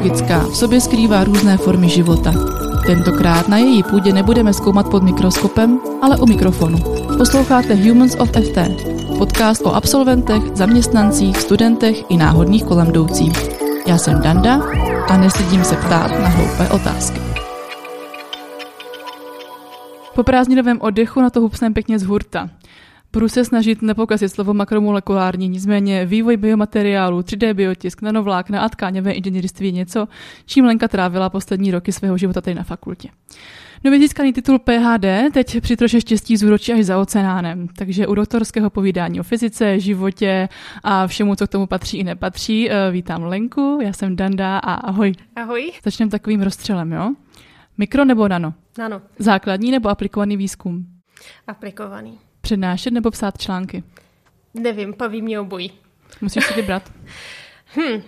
biologická, v sobě skrývá různé formy života. Tentokrát na její půdě nebudeme zkoumat pod mikroskopem, ale u mikrofonu. Posloucháte Humans of FT, podcast o absolventech, zaměstnancích, studentech i náhodných kolem jdoucích. Já jsem Danda a nestydím se ptát na hloupé otázky. Po prázdninovém oddechu na to hupsneme pěkně z hurta. Budu se snažit nepokazit slovo makromolekulární, nicméně vývoj biomateriálu, 3D biotisk, nanovlákna a tkáňové inženýrství je něco, čím Lenka trávila poslední roky svého života tady na fakultě. Nově získaný titul PHD teď při troše štěstí zúročí až za oceánem, takže u doktorského povídání o fyzice, životě a všemu, co k tomu patří i nepatří, eh, vítám Lenku, já jsem Danda a ahoj. Ahoj. Začneme takovým rozstřelem, jo? Mikro nebo nano? Nano. Základní nebo aplikovaný výzkum? Aplikovaný. Přednášet nebo psát články? Nevím, paví mě obojí. Musíš si vybrat. hm,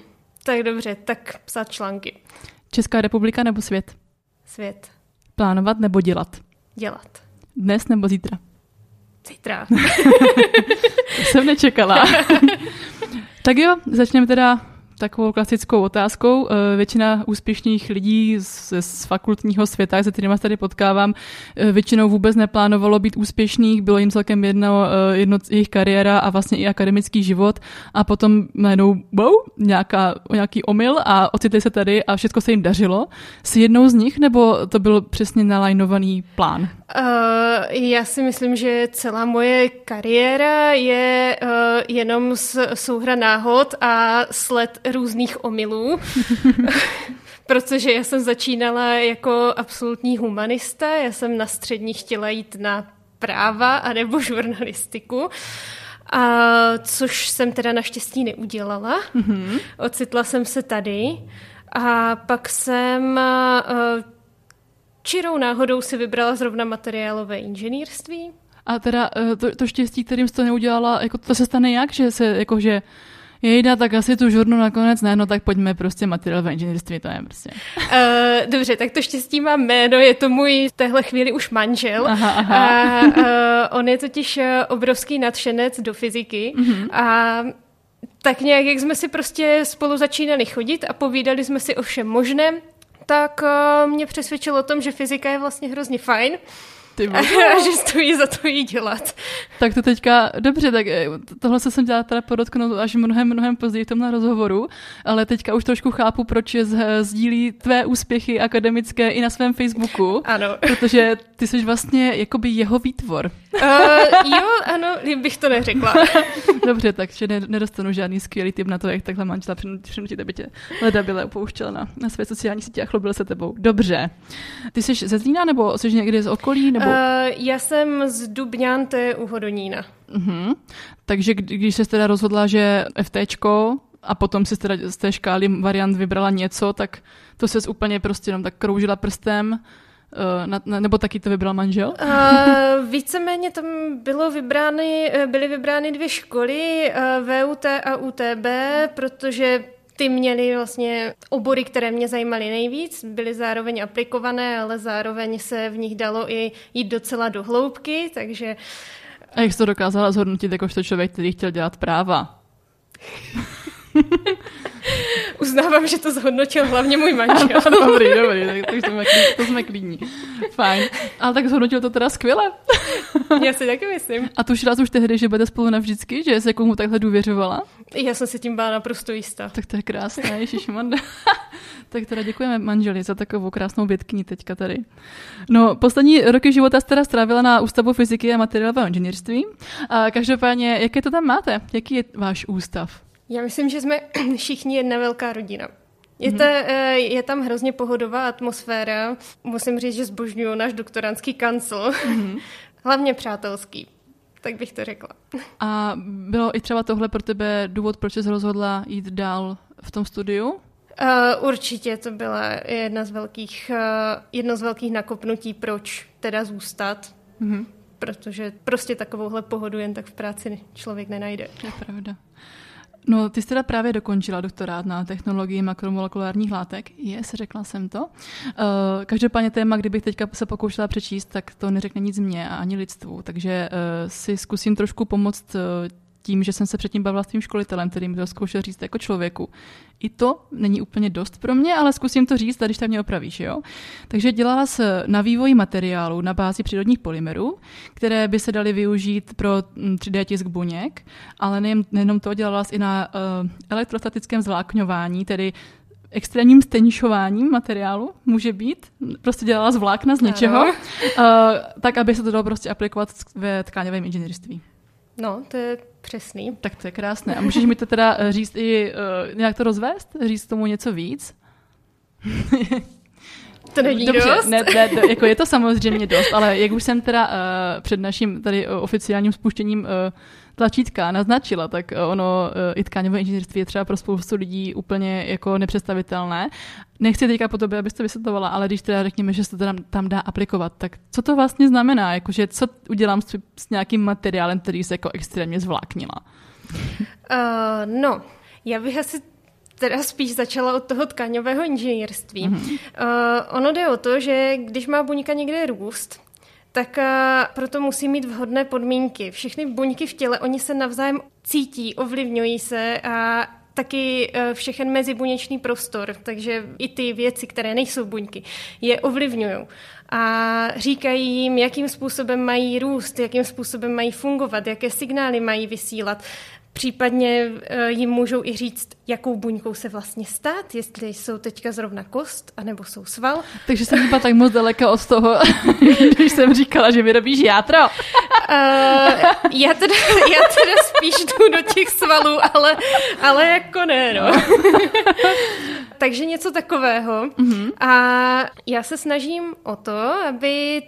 tak dobře, tak psát články. Česká republika nebo svět? Svět. Plánovat nebo dělat? Dělat. Dnes nebo zítra? Zítra. to jsem nečekala. tak jo, začneme teda takovou klasickou otázkou. Eh, většina úspěšných lidí z, z fakultního světa, se kterými tady potkávám, eh, většinou vůbec neplánovalo být úspěšných, bylo jim celkem jedno, eh, jedno jejich kariéra a vlastně i akademický život a potom najednou wow, nějaká, nějaký omyl a ocitli se tady a všechno se jim dařilo. Jsi jednou z nich nebo to byl přesně nalajnovaný plán? Uh, já si myslím, že celá moje kariéra je uh, jenom souhra náhod a sled různých omylů. Protože já jsem začínala jako absolutní humanista, já jsem na střední chtěla jít na práva anebo žurnalistiku. A což jsem teda naštěstí neudělala. Mm-hmm. Ocitla jsem se tady a pak jsem uh, čirou náhodou si vybrala zrovna materiálové inženýrství. A teda eh, to, to štěstí, kterým jsi to neudělala, jako to se stane jak, že se, jako že Jejda, tak asi tu žurnu nakonec ne, no tak pojďme prostě materiálové inženýrství, to je prostě. Uh, dobře, tak to štěstí má jméno, je to můj v téhle chvíli už manžel. Aha, aha. A, uh, on je totiž obrovský nadšenec do fyziky uh-huh. a tak nějak, jak jsme si prostě spolu začínali chodit a povídali jsme si o všem možném, tak uh, mě přesvědčilo o tom, že fyzika je vlastně hrozně fajn. Ty a že stojí za to jí dělat. Tak to teďka, dobře, tak eh, tohle se jsem dělala teda podotknout až mnohem, mnohem později v tomhle rozhovoru, ale teďka už trošku chápu, proč sdílí tvé úspěchy akademické i na svém Facebooku. Ano. Protože ty jsi vlastně jakoby jeho výtvor. Uh, jo, ano, bych to neřekla. dobře, takže nedostanu žádný skvělý tip na to, jak takhle manžela přinutit, aby tě leda byla upouštěla na, na své sociální sítě a chlubil se tebou. Dobře. Ty jsi ze Zlína nebo jsi někdy z okolí? Nebo... Uh, já jsem z Dubňante u Hodonína. Uh-huh. Takže když se teda rozhodla, že FTčko a potom si teda z té škály variant vybrala něco, tak to se úplně prostě jenom tak kroužila prstem na, na, nebo taky to vybral manžel? Uh, víceméně tam bylo vybrány, byly vybrány dvě školy, uh, VUT a UTB, protože ty měly vlastně obory, které mě zajímaly nejvíc, byly zároveň aplikované, ale zároveň se v nich dalo i jít docela do hloubky, takže... A jak jsi to dokázala zhodnotit jakožto člověk, který chtěl dělat práva? Uznávám, že to zhodnotil hlavně můj manžel. dobrý, dobrý, tak, tak jsme, to jsme klidní. Fajn. Ale tak zhodnotil to teda skvěle. Já si taky myslím. A tuž raz už tehdy, že bude spolu navždycky, že se komu takhle důvěřovala? Já jsem si tím byla naprosto jistá. Tak to je krásné, Manda. tak teda děkujeme manželi za takovou krásnou vědkyni teďka tady. No, poslední roky života jste teda strávila na Ústavu fyziky a materiálového inženýrství. A každopádně, jaké to tam máte? Jaký je váš ústav? Já myslím, že jsme všichni jedna velká rodina. Je, mhm. to, eh, je tam hrozně pohodová atmosféra. Musím říct, že zbožňuju náš doktorantský kancel. Mm-hmm. Hlavně přátelský. Tak bych to řekla. A bylo i třeba tohle pro tebe důvod, proč jsi rozhodla jít dál v tom studiu? Uh, určitě to byla jedna z velkých, uh, jedno z velkých nakopnutí, proč teda zůstat. Mm-hmm. Protože prostě takovouhle pohodu jen tak v práci člověk nenajde. To je pravda. No, ty jsi teda právě dokončila doktorát na technologii makromolekulárních látek. Yes, řekla jsem to. Uh, každopádně téma, kdybych teďka se pokoušela přečíst, tak to neřekne nic mě a ani lidstvu. Takže uh, si zkusím trošku pomoct uh, tím, že jsem se předtím bavila s tím školitelem, který mi to zkoušel říct jako člověku. I to není úplně dost pro mě, ale zkusím to říct, a když tak mě opravíš, jo? Takže dělala se na vývoji materiálu na bázi přírodních polymerů, které by se daly využít pro 3D mm, tisk buněk, ale nejen, nejenom to, dělala se i na uh, elektrostatickém zvlákňování, tedy extrémním stenišováním materiálu, může být. Prostě dělala z vlákna z něčeho, uh, tak aby se to dalo prostě aplikovat ve tkáňovém inženýrství. No, to je přesný. Tak to je krásné. A můžeš mi to teda eh, říct i, uh, nějak to rozvést? Říct tomu něco víc? To není Dobře, dost? Ne, ne, to, jako je to samozřejmě dost, ale jak už jsem teda uh, před naším tady oficiálním spuštěním uh, tlačítka naznačila, tak ono uh, i tkáňové inženýrství je třeba pro spoustu lidí úplně jako nepředstavitelné. Nechci teďka po tobě, abys to vysvětlovala, ale když teda řekněme, že se to tam, tam dá aplikovat, tak co to vlastně znamená? Jakože co udělám s, s nějakým materiálem, který se jako extrémně zvláknila? Uh, no, já bych asi teda spíš začala od toho tkáňového inženýrství. Mm-hmm. Uh, ono jde o to, že když má buňka někde růst, tak uh, proto musí mít vhodné podmínky. Všechny buňky v těle, oni se navzájem cítí, ovlivňují se a taky uh, všechen mezibuněčný prostor, takže i ty věci, které nejsou buňky, je ovlivňují. A říkají jim, jakým způsobem mají růst, jakým způsobem mají fungovat, jaké signály mají vysílat. Případně eh, jim můžou i říct, jakou buňkou se vlastně stát, jestli jsou teďka zrovna kost, anebo jsou sval. Takže jsem byla tak moc daleka od toho, když jsem říkala, že vyrobíš játro. uh, já, teda, já teda spíš jdu do těch svalů, ale, ale jako ne, no. Takže něco takového. Mm-hmm. A já se snažím o to, aby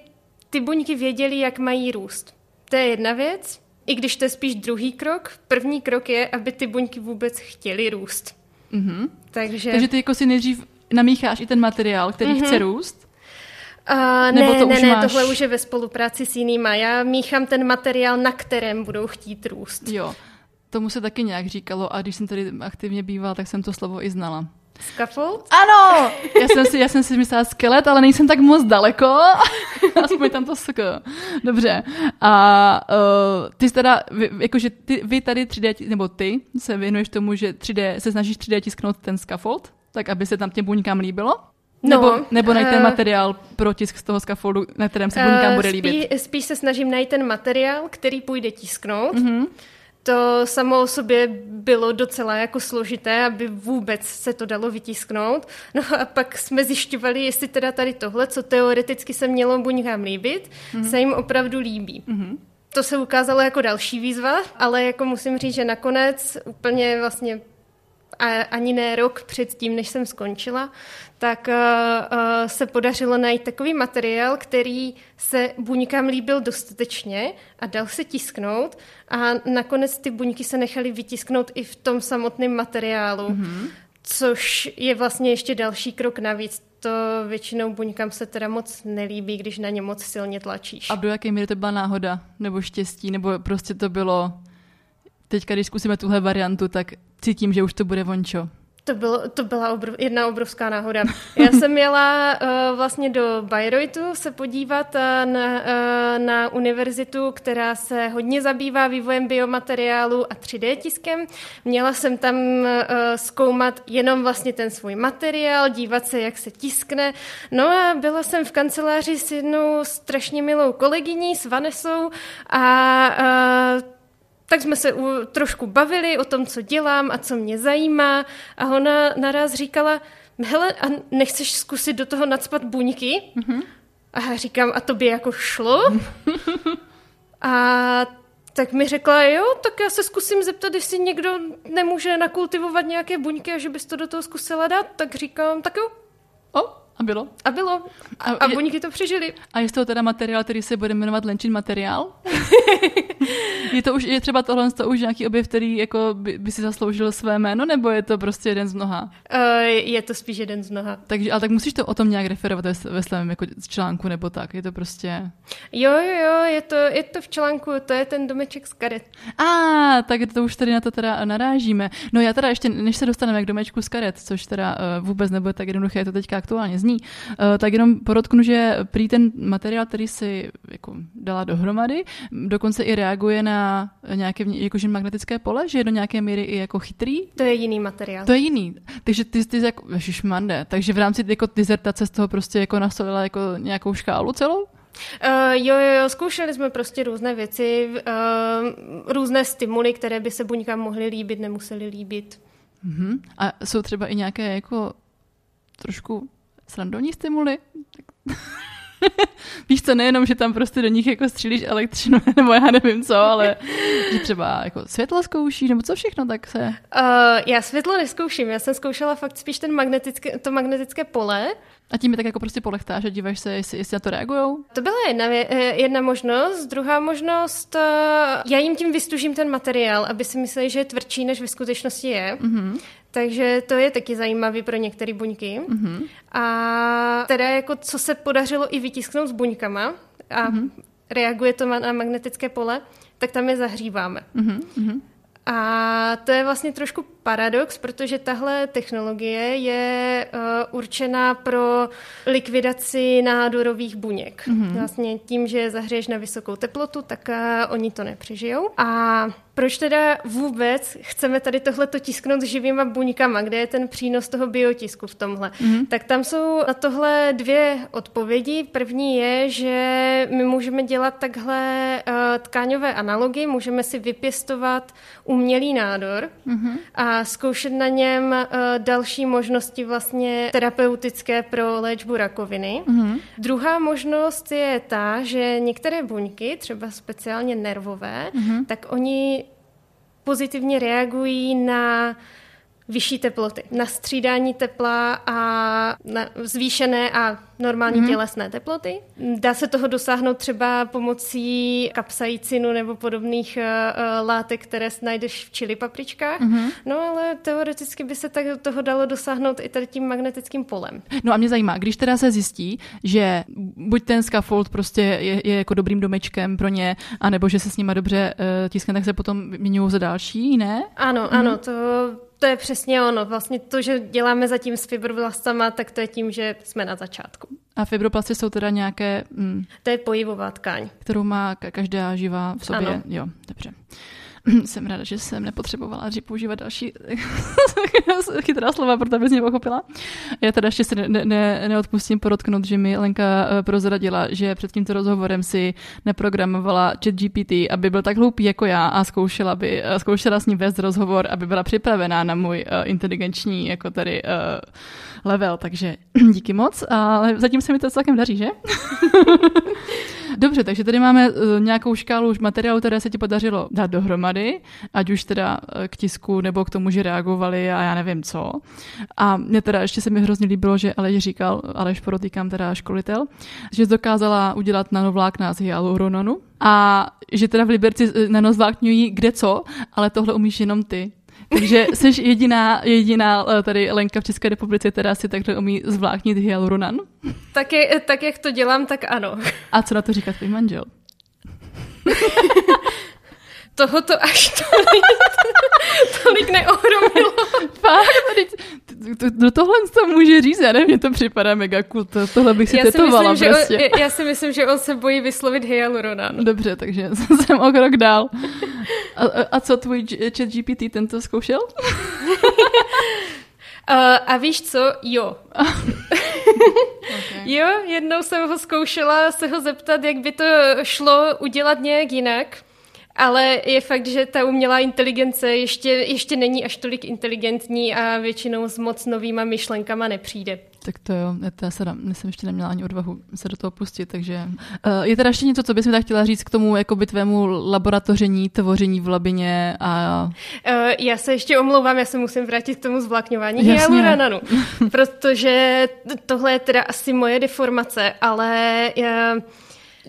ty buňky věděly, jak mají růst. To je jedna věc. I když to je spíš druhý krok, první krok je, aby ty buňky vůbec chtěly růst. Mm-hmm. Takže... Takže ty jako si nejdřív namícháš i ten materiál, který mm-hmm. chce růst? Uh, Nebo ne, to ne, už ne, máš... tohle už je ve spolupráci s jinýma. Já míchám ten materiál, na kterém budou chtít růst. Jo, tomu se taky nějak říkalo a když jsem tady aktivně bývala, tak jsem to slovo i znala. Scaffold? Ano! Já jsem si, já jsem si myslela skelet, ale nejsem tak moc daleko. Aspoň tam to sk. Dobře. A uh, ty teda, vy, jakože ty, vy tady 3D, nebo ty se věnuješ tomu, že 3D, se snažíš 3D tisknout ten scaffold, tak aby se tam těm buňkám líbilo? No, nebo, nebo najít ten uh, materiál pro tisk z toho scaffoldu, na kterém se buňkám uh, bude líbit? Spíš, spíš se snažím najít ten materiál, který půjde tisknout. Mm-hmm to samo o sobě bylo docela jako složité, aby vůbec se to dalo vytisknout. No a pak jsme zjišťovali, jestli teda tady tohle, co teoreticky se mělo buňkám líbit, mm-hmm. se jim opravdu líbí. Mm-hmm. To se ukázalo jako další výzva, ale jako musím říct, že nakonec úplně vlastně a ani ne rok předtím, než jsem skončila, tak uh, uh, se podařilo najít takový materiál, který se buňkám líbil dostatečně a dal se tisknout a nakonec ty buňky se nechaly vytisknout i v tom samotném materiálu, mm-hmm. což je vlastně ještě další krok navíc. To většinou buňkám se teda moc nelíbí, když na ně moc silně tlačíš. A do jaké míry to byla náhoda, nebo štěstí, nebo prostě to bylo teďka, když zkusíme tuhle variantu, tak cítím, že už to bude vončo. To, bylo, to byla obrov, jedna obrovská náhoda. Já jsem jela uh, vlastně do Bayreuthu se podívat uh, na, uh, na univerzitu, která se hodně zabývá vývojem biomateriálu a 3D tiskem. Měla jsem tam uh, zkoumat jenom vlastně ten svůj materiál, dívat se, jak se tiskne. No a byla jsem v kanceláři s jednou strašně milou kolegyní, s Vanesou a uh, tak jsme se u, trošku bavili o tom, co dělám a co mě zajímá a ona naraz říkala, hele, a nechceš zkusit do toho nadspat buňky? Mm-hmm. A já říkám, a to by jako šlo? a tak mi řekla, jo, tak já se zkusím zeptat, jestli někdo nemůže nakultivovat nějaké buňky a že bys to do toho zkusila dát. Tak říkám, tak jo. O, a bylo? A bylo. A, a buňky to přežili. A je z toho teda materiál, který se bude jmenovat Lenčin materiál? je to už, je třeba tohle to už nějaký objev, který jako by, by si zasloužil své jméno, nebo je to prostě jeden z mnoha? Uh, je to spíš jeden z mnoha. Takže, ale tak musíš to o tom nějak referovat ve, ve svém jako článku nebo tak, je to prostě... Jo, jo, jo, je to, je to v článku, to je ten domeček z karet. A, ah, tak to už tady na to teda narážíme. No já teda ještě, než se dostaneme k domečku z karet, což teda uh, vůbec nebude tak jednoduché, to teďka aktuálně zní. Uh, tak jenom podotknu, že prý ten materiál, který si jako dala dohromady, dokonce i reaguje na nějaké jakože magnetické pole, že je do nějaké míry i jako chytrý. To je jiný materiál. To je jiný. Takže ty, ty jako, mande, takže v rámci jako dizertace z toho prostě jako nastolila jako nějakou škálu celou? Uh, jo, jo, jo, zkoušeli jsme prostě různé věci, uh, různé stimuly, které by se buňkám mohly líbit, nemuseli líbit. Uh-huh. A jsou třeba i nějaké jako trošku srandovní stimuly? Víš co, nejenom, že tam prostě do nich jako střílíš elektřinu, nebo já nevím co, ale že třeba jako světlo zkouší, nebo co všechno, tak se... Uh, já světlo neskouším, já jsem zkoušela fakt spíš ten magnetické, to magnetické pole. A tím je tak jako prostě polechtáš a díváš se, jestli, jestli na to reagujou? To byla jedna, eh, jedna možnost. Druhá možnost, eh, já jim tím vystužím ten materiál, aby si mysleli, že je tvrdší, než ve skutečnosti je. Mm-hmm. Takže to je taky zajímavé pro některé buňky. Mm-hmm. A teda jako co se podařilo i vytisknout s buňkama a mm-hmm. reaguje to na magnetické pole, tak tam je zahříváme. Mm-hmm. A to je vlastně trošku paradox, protože tahle technologie je uh, určená pro likvidaci nádorových buněk. Mm-hmm. Vlastně tím, že zahřeješ na vysokou teplotu, tak uh, oni to nepřežijou. A proč teda vůbec chceme tady tohleto tisknout živýma buňkama? Kde je ten přínos toho biotisku v tomhle? Mm-hmm. Tak tam jsou na tohle dvě odpovědi. První je, že my můžeme dělat takhle uh, tkáňové analogy, můžeme si vypěstovat umělý nádor mm-hmm. a zkoušet na něm uh, další možnosti vlastně terapeutické pro léčbu rakoviny. Mm-hmm. Druhá možnost je ta, že některé buňky, třeba speciálně nervové, mm-hmm. tak oni pozitivně reagují na vyšší teploty, na střídání tepla a na zvýšené a normální mm-hmm. tělesné teploty. Dá se toho dosáhnout třeba pomocí kapsaicinu nebo podobných uh, látek, které najdeš v čili papričkách. Mm-hmm. No ale teoreticky by se tak toho dalo dosáhnout i tady tím magnetickým polem. No a mě zajímá, když teda se zjistí, že buď ten scaffold prostě je, je jako dobrým domečkem pro ně, anebo že se s nima dobře uh, tiskne, tak se potom vyměňují za další, ne? Ano, mm-hmm. ano, to to je přesně ono. Vlastně to, že děláme zatím s fibroblastama, tak to je tím, že jsme na začátku. A fibroblasty jsou teda nějaké... Mm, to je pojivová tkáň. Kterou má každá živá v sobě. Ano. Jo, dobře. jsem ráda, že jsem nepotřebovala dřív používat další chytrá slova, protože bys mě pochopila. Já teda ještě se ne, ne, neodpustím podotknout, že mi Lenka eh, prozradila, že před tímto rozhovorem si neprogramovala chat GPT, aby byl tak hloupý jako já a zkoušela, by, eh, zkoušela s ním vést rozhovor, aby byla připravená na můj uh, inteligenční jako tady uh, level, takže díky moc, ale zatím se mi to celkem daří, že? Dobře, takže tady máme uh, nějakou škálu už materiálu, které se ti podařilo dát dohromady, ať už teda uh, k tisku nebo k tomu, že reagovali a já nevím co. A mě teda ještě se mi hrozně líbilo, že Aleš říkal, Aleš podotýkám teda školitel, že dokázala udělat nanovlákna z hyaluronanu a že teda v Liberci eh, nanozvlákňují kde co, ale tohle umíš jenom ty. Takže jsi jediná, jediná eh, tady Lenka v České republice, která si takhle umí zvláknit hyaluronan? Tak, je, tak jak to dělám, tak ano. A co na to říká tvůj manžel? Tohoto až tolik, tolik neohromilo. Fakt, to, to, tohle to může říct, já nevím, mě to připadá mega cool, to, tohle bych si já tetovala si myslím, prostě. Že on, já si myslím, že on se bojí vyslovit hyaluronan. Dobře, takže jsem o krok dál. A, a, a co tvůj chat GPT tento zkoušel? Uh, a víš co? Jo. okay. Jo, jednou jsem ho zkoušela se ho zeptat, jak by to šlo udělat nějak jinak. Ale je fakt, že ta umělá inteligence ještě, ještě není až tolik inteligentní a většinou s moc novýma myšlenkama nepřijde. Tak to jo, já se jsem ještě neměla ani odvahu se do toho pustit, takže uh, je teda ještě něco, co bys mi tak chtěla říct k tomu jakoby tvému laboratoření, tvoření v labině a... Uh, já se ještě omlouvám, já se musím vrátit k tomu zvlakňování hyaluronanu, protože tohle je teda asi moje deformace, ale uh,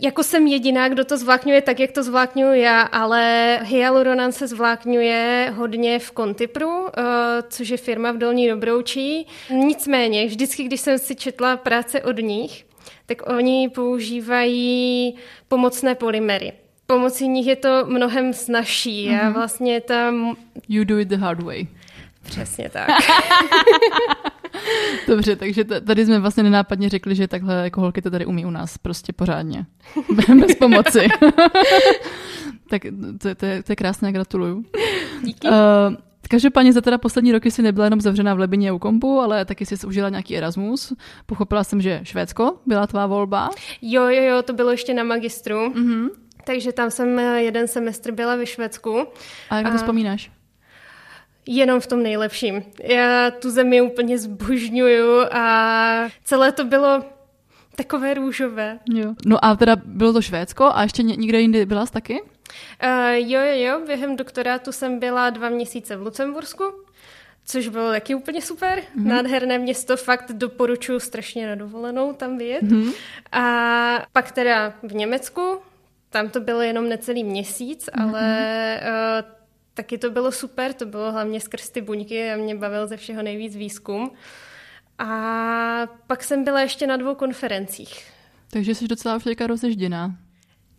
jako jsem jediná, kdo to zvlákňuje tak, jak to zvlákňuji já, ale hyaluronan se zvlákňuje hodně v Contipru, eh, což je firma v Dolní Dobroučí. Nicméně, vždycky, když jsem si četla práce od nich, tak oni používají pomocné polymery. Pomocí nich je to mnohem snažší. Mm-hmm. Já vlastně tam... You do it the hard way. Přesně tak. Dobře, takže tady jsme vlastně nenápadně řekli, že takhle jako holky to tady umí u nás prostě pořádně. Bez pomoci. tak to, to, je, to je krásné, gratuluju. Díky. Uh, Každopádně za teda poslední roky si nebyla jenom zavřená v Lebině u kompu, ale taky si užila nějaký Erasmus. Pochopila jsem, že Švédsko byla tvá volba. Jo, jo, jo, to bylo ještě na magistru. Mm-hmm. Takže tam jsem jeden semestr byla ve Švédsku. A jak a... to vzpomínáš? Jenom v tom nejlepším. Já tu zemi úplně zbožňuju a celé to bylo takové růžové. Jo. No a teda bylo to Švédsko a ještě někde jinde byla jsi taky? Uh, jo, jo, jo, během doktorátu jsem byla dva měsíce v Lucembursku, což bylo taky úplně super. Mm-hmm. Nádherné město, fakt doporučuji strašně na dovolenou tam vyjet. Mm-hmm. A pak teda v Německu, tam to bylo jenom necelý měsíc, mm-hmm. ale uh, taky to bylo super, to bylo hlavně skrz ty buňky a mě bavil ze všeho nejvíc výzkum. A pak jsem byla ještě na dvou konferencích. Takže jsi docela už teďka rozežděná.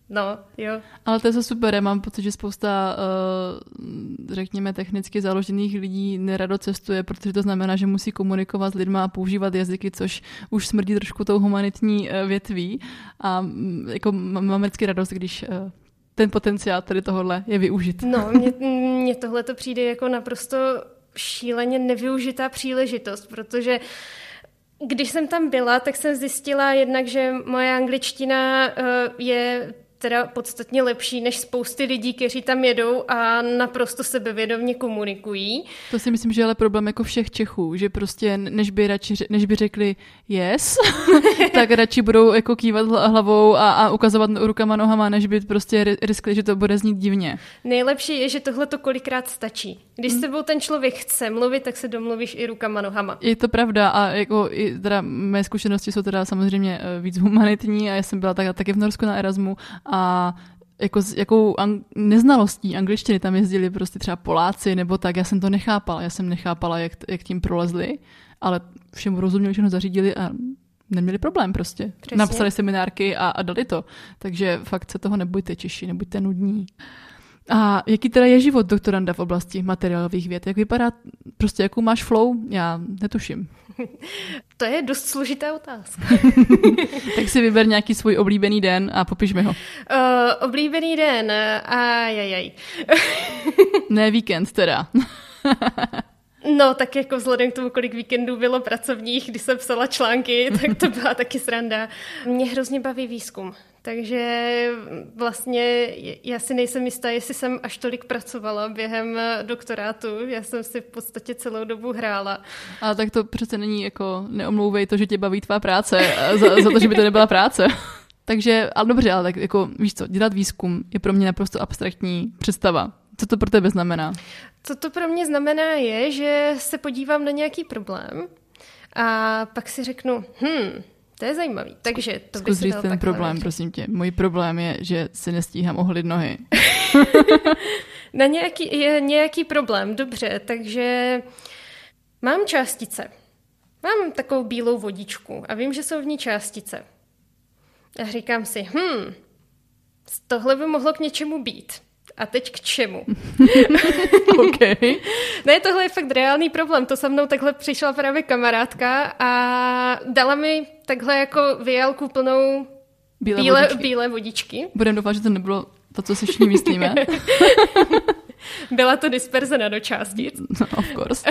No, jo. Ale to je super, já mám pocit, že spousta, uh, řekněme, technicky založených lidí nerado cestuje, protože to znamená, že musí komunikovat s lidmi a používat jazyky, což už smrdí trošku tou humanitní uh, větví. A um, jako mám vždycky radost, když uh, ten potenciál tady tohohle je využit. No, mně, tohle to přijde jako naprosto šíleně nevyužitá příležitost, protože když jsem tam byla, tak jsem zjistila jednak, že moje angličtina je teda podstatně lepší než spousty lidí, kteří tam jedou a naprosto sebevědomně komunikují. To si myslím, že je ale problém jako všech Čechů, že prostě než by, radši, než by řekli yes, tak radši budou jako kývat hlavou a, a ukazovat rukama, nohama, než by prostě riskli, že to bude znít divně. Nejlepší je, že tohle to kolikrát stačí. Když hmm. s tebou ten člověk chce mluvit, tak se domluvíš i rukama, nohama. Je to pravda a jako i teda mé zkušenosti jsou teda samozřejmě eh, víc humanitní a já jsem byla tak, taky v Norsku na Erasmu a jako s jakou ang- neznalostí angličtiny tam jezdili prostě třeba Poláci nebo tak, já jsem to nechápala. Já jsem nechápala, jak, jak tím prolezli, ale všemu rozuměli, všechno zařídili a neměli problém prostě. Přesně. Napsali seminárky a, a dali to. Takže fakt se toho nebojte Češi, nebuďte nudní. A jaký teda je život doktoranda v oblasti materiálových věd? Jak vypadá, prostě jakou máš flow? Já netuším. To je dost složitá otázka. tak si vyber nějaký svůj oblíbený den a popiš mi ho. Uh, oblíbený den, ajajaj. ne víkend teda. No, tak jako vzhledem k tomu, kolik víkendů bylo pracovních, kdy jsem psala články, tak to byla taky sranda. Mě hrozně baví výzkum. Takže vlastně já si nejsem jistá, jestli jsem až tolik pracovala během doktorátu. Já jsem si v podstatě celou dobu hrála. A tak to přece není jako, neomlouvej to, že tě baví tvá práce, za, za to, že by to nebyla práce. Takže, ale dobře, ale tak jako víš co, dělat výzkum je pro mě naprosto abstraktní představa. Co to pro tebe znamená? Co to pro mě znamená je, že se podívám na nějaký problém a pak si řeknu, hm, to je zajímavý. Takže to Zkus říct ten problém, věřit. prosím tě. Můj problém je, že si nestíhám ohlit nohy. na nějaký, je nějaký problém, dobře, takže mám částice. Mám takovou bílou vodičku a vím, že jsou v ní částice. A říkám si, hm, tohle by mohlo k něčemu být. A teď k čemu? OK. ne, tohle je fakt reálný problém. To se mnou takhle přišla právě kamarádka a dala mi takhle jako vyjálku plnou bílé, bílé, vodičky. bílé vodičky. Budeme doufat, že to nebylo to, co si všichni myslíme. Byla to disperze na dočástic. No, of course.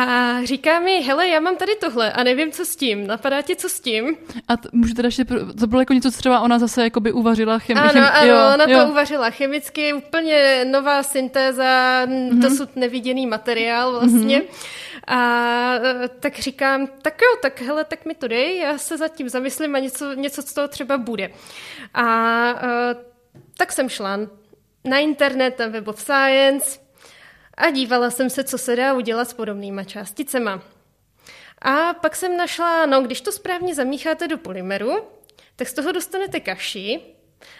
A říká mi, hele, já mám tady tohle a nevím, co s tím. Napadá ti, co s tím? A t- můžu teda ještě, to bylo jako něco, co třeba ona zase jakoby uvařila chemicky. Ano, ano, jo, ona jo. to uvařila chemicky, úplně nová syntéza, mm-hmm. dosud neviděný materiál vlastně. Mm-hmm. A tak říkám, tak jo, tak hele, tak mi to dej, já se zatím zamyslím a něco, něco z toho třeba bude. A e, tak jsem šla na internet, na Web of Science, a dívala jsem se, co se dá udělat s podobnýma částicema. A pak jsem našla, no když to správně zamícháte do polymeru, tak z toho dostanete kaši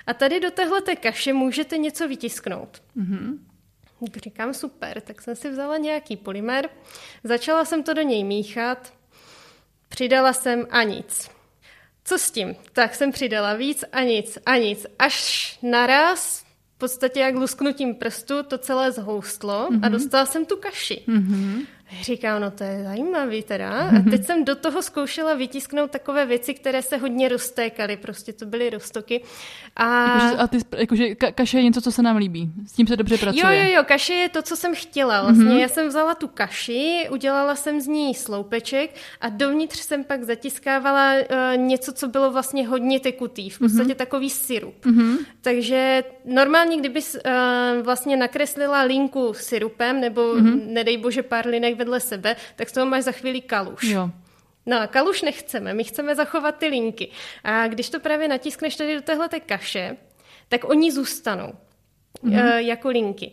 a tady do téhleté kaše můžete něco vytisknout. Mm-hmm. Říkám super, tak jsem si vzala nějaký polymer, začala jsem to do něj míchat, přidala jsem a nic. Co s tím? Tak jsem přidala víc a nic a nic, až naraz podstatě jak lusknutím prstu to celé zhoustlo mm-hmm. a mhm. dostala jsem tu kaši. Mm-hmm. Říkám, no to je zajímavý teda. A teď jsem do toho zkoušela vytisknout takové věci, které se hodně roztékaly, prostě to byly roztoky. A, jakože, a ty, jakože ka- kaše je něco, co se nám líbí. S tím se dobře pracuje. Jo, jo, jo, kaše je to, co jsem chtěla vlastně. Mm-hmm. Já jsem vzala tu kaši, udělala jsem z ní sloupeček a dovnitř jsem pak zatiskávala uh, něco, co bylo vlastně hodně tekutý, v podstatě mm-hmm. takový syrup. Mm-hmm. Takže normálně, kdybys uh, vlastně nakreslila linku syrupem, nebo mm-hmm. nedej bože pár linek vedle sebe, tak z toho máš za chvíli kaluš. Jo. No a kaluš nechceme, my chceme zachovat ty linky. A když to právě natiskneš tady do téhle kaše, tak oni zůstanou mm-hmm. uh, jako linky.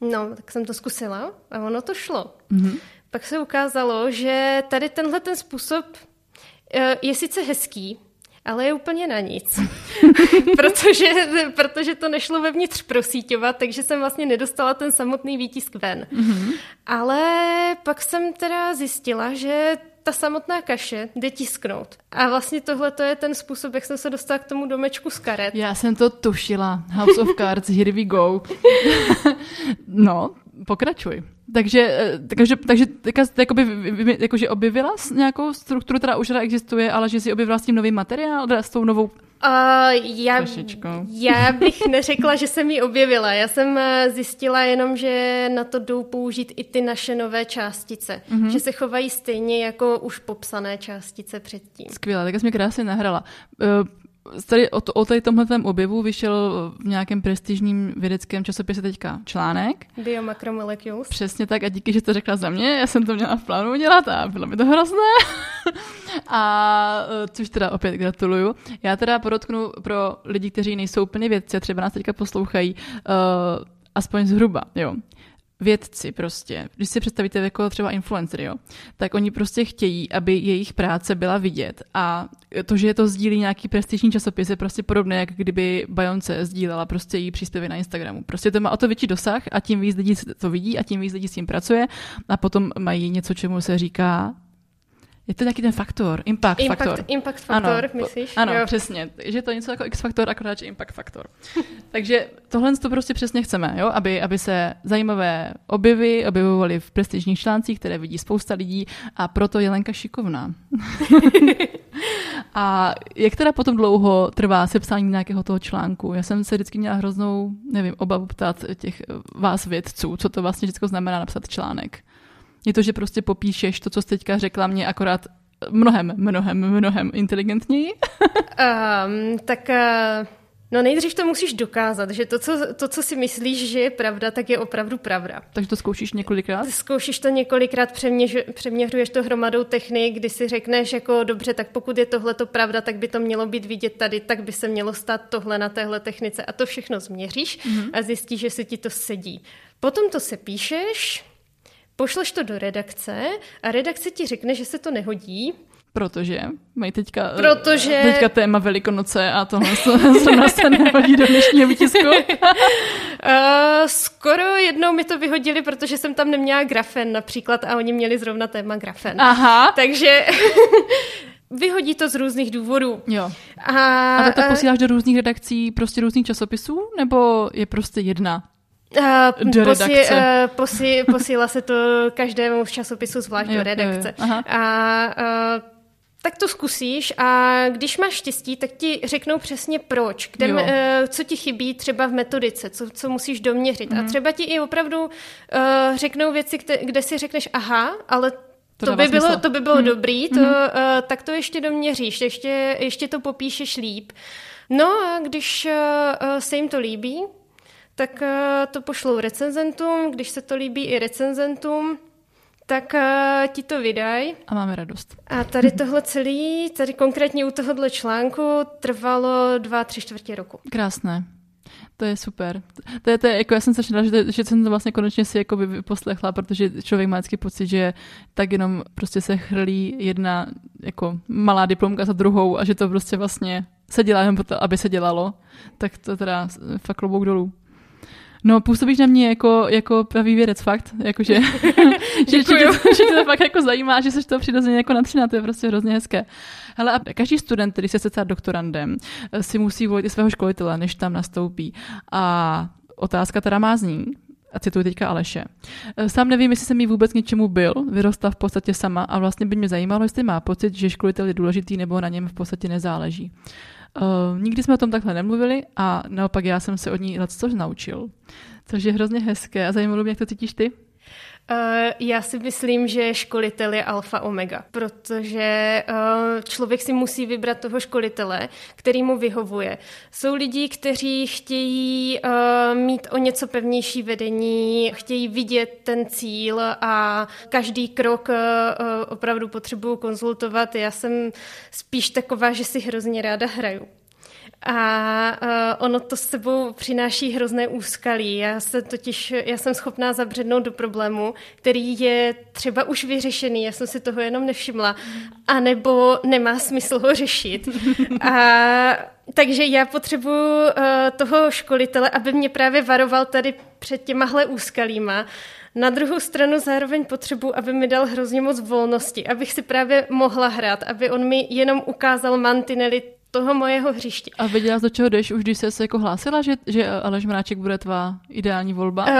No, tak jsem to zkusila a ono to šlo. Mm-hmm. Pak se ukázalo, že tady tenhle ten způsob uh, je sice hezký, ale je úplně na nic. protože, protože to nešlo vevnitř prosíťovat, takže jsem vlastně nedostala ten samotný výtisk ven. Mm-hmm. Ale pak jsem teda zjistila, že ta samotná kaše jde tisknout. A vlastně tohle to je ten způsob, jak jsem se dostala k tomu domečku z karet. Já jsem to tušila. House of Cards, here we go. no, pokračuj. Takže, eh, takže, takže teďka, jakoby, jakože objevila nějakou strukturu, která už existuje, ale že si objevila s tím nový materiál, teda s tou novou Uh, já, já bych neřekla, že jsem ji objevila. Já jsem eh, zjistila jenom, že na to jdou použít i ty naše nové částice. Mm-hmm. Že se chovají stejně jako už popsané částice předtím. Skvěle, tak jsi mi krásně nahrala. Tady o, to, o tady tomhle objevu vyšel v nějakém prestižním vědeckém časopise teďka článek. Biomacromolecules. Přesně tak a díky, že to řekla za mě, já jsem to měla v plánu udělat a bylo mi to hrozné. a e, což teda opět gratuluju. Já teda podotknu pro lidi, kteří nejsou úplně vědci a třeba nás teďka poslouchají, uh, aspoň zhruba, jo vědci prostě, když si představíte jako třeba influencery, jo, tak oni prostě chtějí, aby jejich práce byla vidět a to, že to sdílí nějaký prestižní časopis je prostě podobné, jak kdyby Bajonce sdílela prostě její příspěvy na Instagramu. Prostě to má o to větší dosah a tím víc lidí to vidí a tím víc lidí s tím pracuje a potom mají něco, čemu se říká je to nějaký ten faktor, impact, impact faktor. Impact faktor, ano, myslíš? Ano, jo. přesně. Že to je něco jako X faktor, akorát, že impact faktor. Takže tohle to prostě přesně chceme, jo? Aby, aby se zajímavé objevy objevovaly v prestižních článcích, které vidí spousta lidí a proto je Lenka šikovná. a jak teda potom dlouho trvá sepsání nějakého toho článku? Já jsem se vždycky měla hroznou, nevím, obavu ptát těch vás vědců, co to vlastně vždycky znamená napsat článek. Je to, že prostě popíšeš to, co jsi teďka řekla mě, akorát mnohem, mnohem, mnohem inteligentněji? um, tak uh, no nejdřív to musíš dokázat, že to co, to, co si myslíš, že je pravda, tak je opravdu pravda. Takže to zkoušíš několikrát? Zkoušíš to několikrát, přeměř, přeměřuješ to hromadou technik, kdy si řekneš jako dobře, tak pokud je tohle to pravda, tak by to mělo být vidět tady, tak by se mělo stát tohle na téhle technice a to všechno změříš mm-hmm. a zjistíš, že se ti to sedí. Potom to se píšeš, pošleš to do redakce a redakce ti řekne, že se to nehodí, Protože mají teďka, Protože... teďka téma Velikonoce a tohle se, se nehodí do dnešního výtisku. uh, skoro jednou mi to vyhodili, protože jsem tam neměla grafen například a oni měli zrovna téma grafen. Aha. Takže vyhodí to z různých důvodů. Jo. A, a to posíláš do různých redakcí, prostě různých časopisů, nebo je prostě jedna? Uh, do posí, uh, posí, posílá se to každému v časopisu zvlášť jo, do redakce. Jo, jo. A uh, tak to zkusíš a když máš štěstí, tak ti řeknou přesně proč, kde, uh, co ti chybí třeba v metodice, co, co musíš doměřit. Mm. A mhm. třeba ti i opravdu uh, řeknou věci, kde, kde si řekneš aha, ale to, to, by, bylo, to by bylo hmm. dobrý, to, hmm. uh, tak to ještě doměříš, ještě, ještě to popíšeš líp. No a když uh, se jim to líbí, tak eh, to pošlou recenzentům, když se to líbí i recenzentům, tak uh, ti to vydají. A máme radost. A tady tohle celý, tady konkrétně u tohohle článku, trvalo dva, tři čtvrtě roku. Krásné. To je super. To je, to je, jako já jsem se ráda, že, že jsem to vlastně konečně si jako vyposlechla, protože člověk má vždycky pocit, že tak jenom prostě se chrlí jedna jako malá diplomka za druhou a že to prostě vlastně se dělá jenom proto, aby se dělalo. Tak to teda fakt klobouk dolů. No, působíš na mě jako, jako pravý vědec, fakt. Jakože, že, že, že, že, tě to fakt jako zajímá, že jsi to přirozeně jako natřená, to je prostě hrozně hezké. Hele, a každý student, který se chce doktorandem, si musí volit i svého školitele, než tam nastoupí. A otázka teda má zní, a cituji teďka Aleše. Eh, sám nevím, jestli jsem jí vůbec něčemu byl, vyrostla v podstatě sama a vlastně by mě zajímalo, jestli má pocit, že školitel je důležitý nebo na něm v podstatě nezáleží. Uh, nikdy jsme o tom takhle nemluvili a naopak já jsem se od ní což naučil. Což je hrozně hezké a zajímalo mě, jak to cítíš ty? Uh, já si myslím, že školitel je alfa omega, protože uh, člověk si musí vybrat toho školitele, který mu vyhovuje. Jsou lidi, kteří chtějí uh, mít o něco pevnější vedení, chtějí vidět ten cíl a každý krok opravdu potřebuju konzultovat. Já jsem spíš taková, že si hrozně ráda hraju. A uh, ono to s sebou přináší hrozné úskalí. Já se totiž, já jsem schopná zabřednout do problému, který je třeba už vyřešený, já jsem si toho jenom nevšimla, anebo nemá smysl ho řešit. A takže já potřebuji uh, toho školitele, aby mě právě varoval tady před těmahle úskalíma. Na druhou stranu zároveň potřebuji, aby mi dal hrozně moc volnosti, abych si právě mohla hrát, aby on mi jenom ukázal mantinely toho mojeho hřiště. A věděla, do čeho jdeš už, když jsi se jako hlásila, že, že Aleš Mráček bude tvá ideální volba? Uh,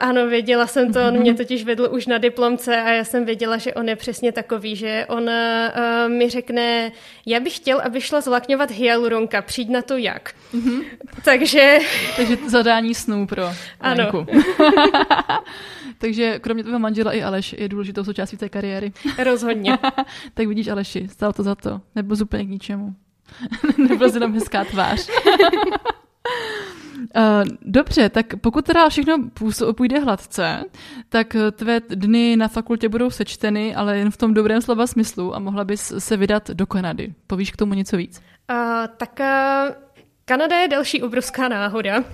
ano, věděla jsem to, on mě totiž vedl už na diplomce a já jsem věděla, že on je přesně takový, že on uh, mi řekne, já bych chtěl, aby šla zlakňovat hyaluronka, přijď na to jak. Uh-huh. Takže... Takže zadání snů pro Ano. Takže kromě tvého manžela i Aleš je důležitou součástí té kariéry. Rozhodně. tak vidíš, Aleši, stalo to za to. Nebo úplně k ničemu. Nebyla si tam hezká tvář. Uh, dobře, tak pokud teda všechno půjde hladce, tak tvé dny na fakultě budou sečteny, ale jen v tom dobrém slova smyslu a mohla bys se vydat do Kanady. Povíš k tomu něco víc? Uh, tak uh, Kanada je další obrovská náhoda.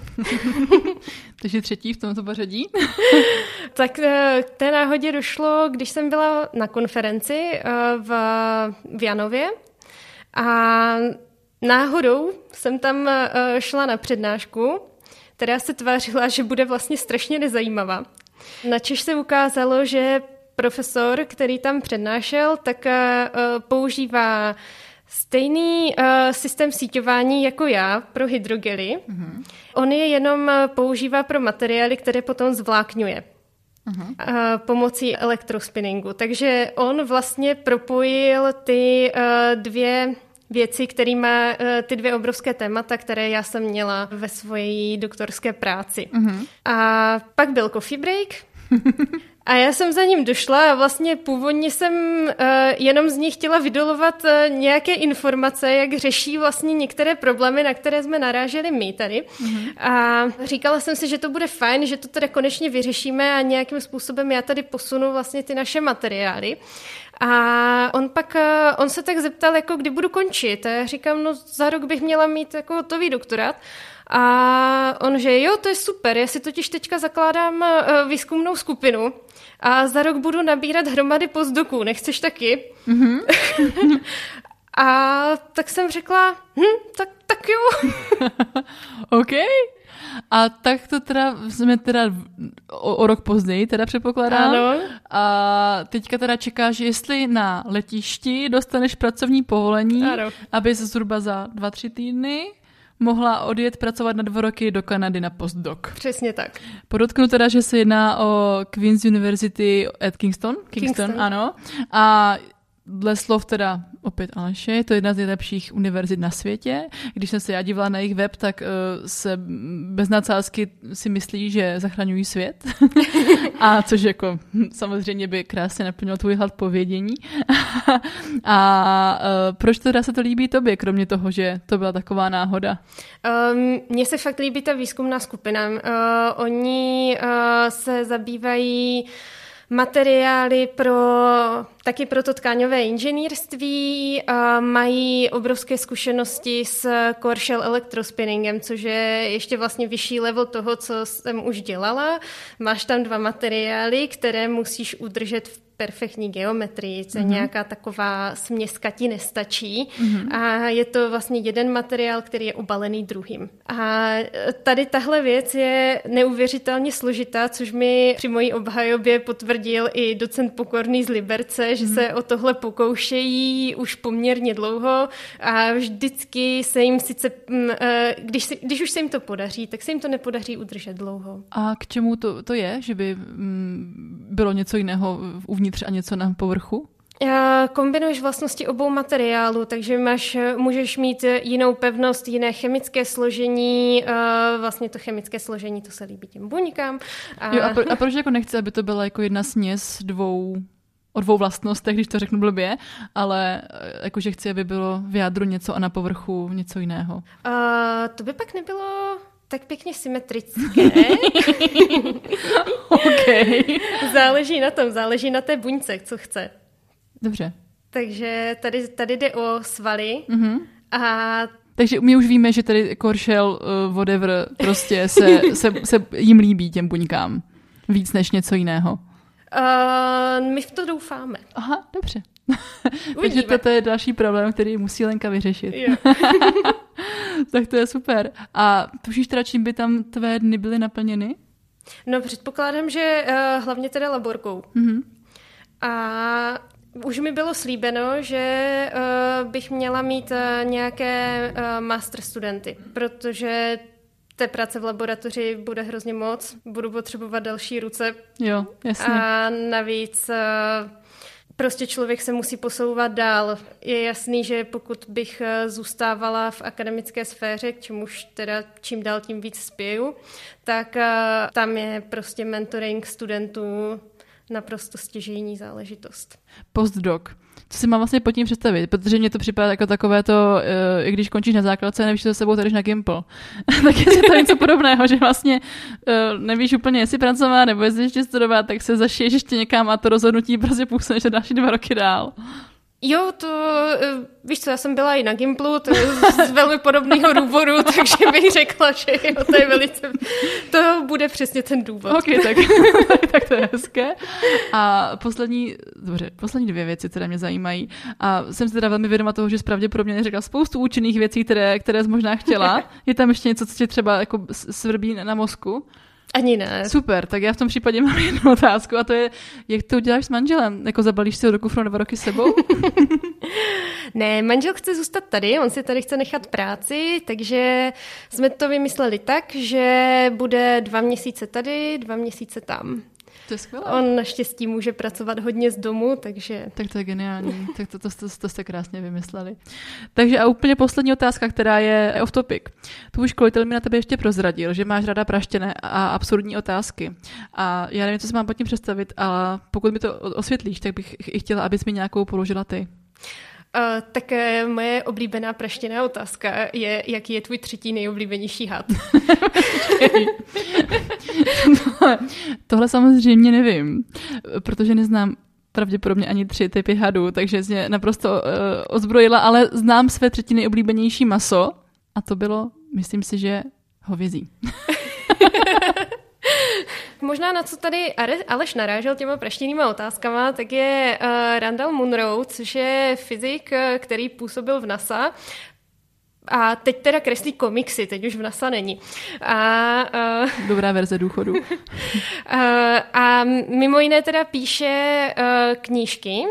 Takže třetí v tomto pořadí? tak k té náhodě došlo, když jsem byla na konferenci v, v Janově a náhodou jsem tam eh, šla na přednášku, která se tvářila, že bude vlastně strašně nezajímavá. Načež se ukázalo, že profesor, který tam přednášel, tak eh, používá stejný uh, systém síťování jako já pro hydrogely. Mm-hmm. On je jenom používá pro materiály, které potom zvlákňuje. Uh-huh. Uh, pomocí elektrospinningu. Takže on vlastně propojil ty uh, dvě věci, který má uh, ty dvě obrovské témata, které já jsem měla ve své doktorské práci. Uh-huh. A pak byl coffee break A já jsem za ním došla a vlastně původně jsem uh, jenom z ní chtěla vydolovat uh, nějaké informace, jak řeší vlastně některé problémy, na které jsme naráželi my tady. Mm-hmm. A říkala jsem si, že to bude fajn, že to teda konečně vyřešíme a nějakým způsobem já tady posunu vlastně ty naše materiály. A on pak, uh, on se tak zeptal, jako kdy budu končit. A já říkám, no za rok bych měla mít jako hotový doktorát. A on, že jo, to je super, já si totiž teďka zakládám výzkumnou skupinu a za rok budu nabírat hromady postdoků, nechceš taky? Mm-hmm. a tak jsem řekla, hm, tak, tak jo. OK. A tak to teda jsme teda o, o rok později teda předpokládám. Ano. A teďka teda čekáš, jestli na letišti dostaneš pracovní povolení, ano. aby se zhruba za dva, tři týdny mohla odjet pracovat na dva roky do Kanady na postdoc. Přesně tak. Podotknu teda, že se jedná o Queen's University at Kingston. Kingston, Kingston. ano. A dle slov teda opět Aleše, je to jedna z nejlepších univerzit na světě. Když jsem se já dívala na jejich web, tak uh, se bez nadsázky si myslí, že zachraňují svět. a což jako hm, samozřejmě by krásně naplnilo tvůj hlad povědění. a uh, proč teda se to líbí tobě, kromě toho, že to byla taková náhoda? Um, mně se fakt líbí ta výzkumná skupina. Uh, oni uh, se zabývají materiály pro, taky pro to tkáňové inženýrství, mají obrovské zkušenosti s core shell elektrospinningem, což je ještě vlastně vyšší level toho, co jsem už dělala. Máš tam dva materiály, které musíš udržet v perfektní geometrii, co mm-hmm. nějaká taková směska ti nestačí mm-hmm. a je to vlastně jeden materiál, který je obalený druhým. A tady tahle věc je neuvěřitelně složitá, což mi při mojí obhajobě potvrdil i docent Pokorný z Liberce, že mm-hmm. se o tohle pokoušejí už poměrně dlouho a vždycky se jim sice, mm, eh, když, si, když už se jim to podaří, tak se jim to nepodaří udržet dlouho. A k čemu to, to je, že by mm, bylo něco jiného uvnitř a něco na povrchu? Kombinuješ vlastnosti obou materiálů, takže máš, můžeš mít jinou pevnost, jiné chemické složení, vlastně to chemické složení, to se líbí těm buňkám. A... Jo, a, pro, a proč jako nechci, aby to byla jako jedna směs dvou o dvou vlastnostech, když to řeknu blbě, ale eh, jakože chci, aby bylo v jádru něco a na povrchu něco jiného. Uh, to by pak nebylo tak pěkně symetrické. okay. Záleží na tom, záleží na té buňce, co chce. Dobře. Takže tady, tady jde o svaly mm-hmm. a takže my už víme, že tady Koršel, uh, whatever, prostě se, se, se jim líbí těm buňkám. Víc než něco jiného. Uh, my v to doufáme. Aha, dobře. Takže to je další problém, který musí Lenka vyřešit. tak to je super. A tušíš teda, čím by tam tvé dny byly naplněny? No předpokládám, že uh, hlavně teda laborkou. Mm-hmm. A už mi bylo slíbeno, že uh, bych měla mít uh, nějaké uh, master studenty, protože té práce v laboratoři bude hrozně moc, budu potřebovat další ruce. Jo, jasně. A navíc prostě člověk se musí posouvat dál. Je jasný, že pokud bych zůstávala v akademické sféře, k čemuž teda čím dál tím víc spěju, tak tam je prostě mentoring studentů naprosto stěžejní záležitost. Postdoc. Co si mám vlastně pod tím představit? Protože mě to připadá jako takové to, i když končíš na základce, nevíš, co se sebou tady na Gimple. tak je to něco podobného, že vlastně e, nevíš úplně, jestli pracovat nebo jestli ještě studovat, tak se zašiješ ještě někam a to rozhodnutí prostě působíš další dva roky dál. Jo, to, eh, víš co, já jsem byla i na Gimplu, to je z velmi podobného důvodu, takže bych řekla, že jo, to je velice, to bude přesně ten důvod. Ok, tak, tak to je hezké. A poslední, dobře, poslední dvě věci, které mě zajímají. A jsem si teda velmi vědoma toho, že pravděpodobně řekla spoustu účinných věcí, které, které jsi možná chtěla. Je tam ještě něco, co tě třeba jako svrbí na mozku? Ani ne. Super, tak já v tom případě mám jednu otázku a to je, jak to uděláš s manželem? Jako zabalíš si ho do kufru na dva roky s sebou? ne, manžel chce zůstat tady, on si tady chce nechat práci, takže jsme to vymysleli tak, že bude dva měsíce tady, dva měsíce tam. To je skvělé. On naštěstí může pracovat hodně z domu, takže... Tak to je geniální. tak to, to, to, to jste krásně vymysleli. Takže a úplně poslední otázka, která je off topic. Tvůj školitel mi na tebe ještě prozradil, že máš ráda praštěné a absurdní otázky. A já nevím, co si mám pod tím představit, ale pokud mi to osvětlíš, tak bych i chtěla, abys mi nějakou položila ty. Tak uh, moje oblíbená praštěná otázka je, jaký je tvůj třetí nejoblíbenější had? tohle, tohle samozřejmě nevím, protože neznám pravděpodobně ani tři typy hadů, takže mě naprosto uh, ozbrojila, ale znám své třetí nejoblíbenější maso a to bylo, myslím si, že hovězí. Možná na co tady Aleš narážel těma praštěnýma otázkama, tak je uh, Randall Munro, což je fyzik, eh, který působil v NASA a teď teda kreslí komiksy, teď už v NASA není. A, uh, Dobrá verze důchodu. uh, a mimo jiné teda píše uh, knížky.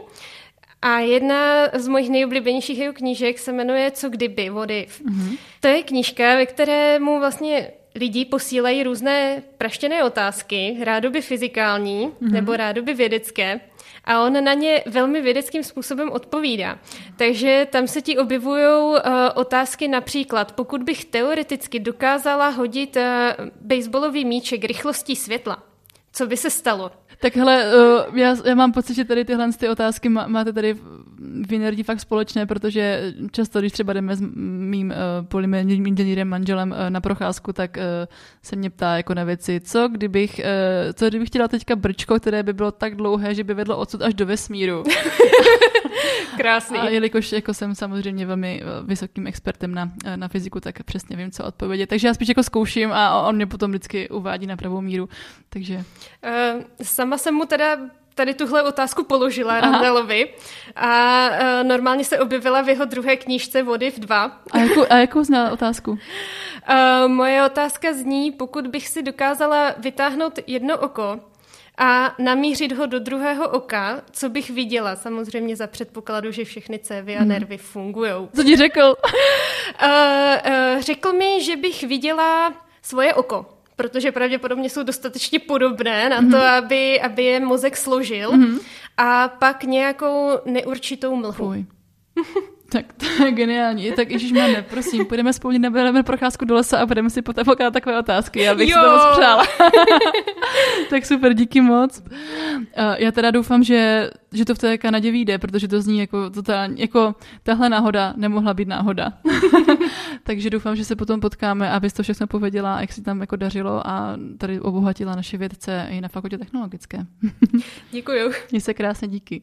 A jedna z mojich nejoblíbenějších jeho knížek se jmenuje Co kdyby, vody. Mm-hmm. To je knížka, ve které mu vlastně lidi posílají různé praštěné otázky, rádoby fyzikální mm-hmm. nebo rádoby vědecké, a on na ně velmi vědeckým způsobem odpovídá. Takže tam se ti objevují uh, otázky například, pokud bych teoreticky dokázala hodit uh, baseballový míček rychlostí světla, co by se stalo? Tak hele, uh, já, já mám pocit, že tady tyhle ty otázky má, máte tady v Inerdi fakt společné, protože často, když třeba jdeme s mým uh, polymerním inženýrem manželem uh, na procházku, tak uh, se mě ptá jako na věci, co kdybych, uh, co kdybych chtěla teďka brčko, které by bylo tak dlouhé, že by vedlo odsud až do vesmíru. Krásný. A jelikož jako jsem samozřejmě velmi vysokým expertem na, na fyziku, tak přesně vím, co odpovědět. Takže já spíš jako zkouším a on mě potom vždycky uvádí na pravou míru. Takže... Uh, sama jsem mu teda tady tuhle otázku položila Randelovi a uh, normálně se objevila v jeho druhé knížce Vody v dva. A jakou, a jakou zná otázku? Uh, moje otázka zní, pokud bych si dokázala vytáhnout jedno oko a namířit ho do druhého oka, co bych viděla, samozřejmě za předpokladu, že všechny cévy a mhm. nervy fungují. Co ti řekl? uh, uh, řekl mi, že bych viděla svoje oko protože pravděpodobně jsou dostatečně podobné na to, mm-hmm. aby, aby je mozek složil mm-hmm. a pak nějakou neurčitou mlhu. Tak to je geniální. Tak Ježíš máme, prosím, půjdeme spolu na procházku do lesa a budeme si potom pokládat takové otázky. Já bych jo. si to moc přála. tak super, díky moc. Já teda doufám, že, že to v té Kanadě vyjde, protože to zní jako totální, jako tahle náhoda nemohla být náhoda. Takže doufám, že se potom potkáme, abys to všechno pověděla, jak si tam jako dařilo a tady obohatila naše vědce i na fakultě technologické. Děkuju. Měj se krásně, díky.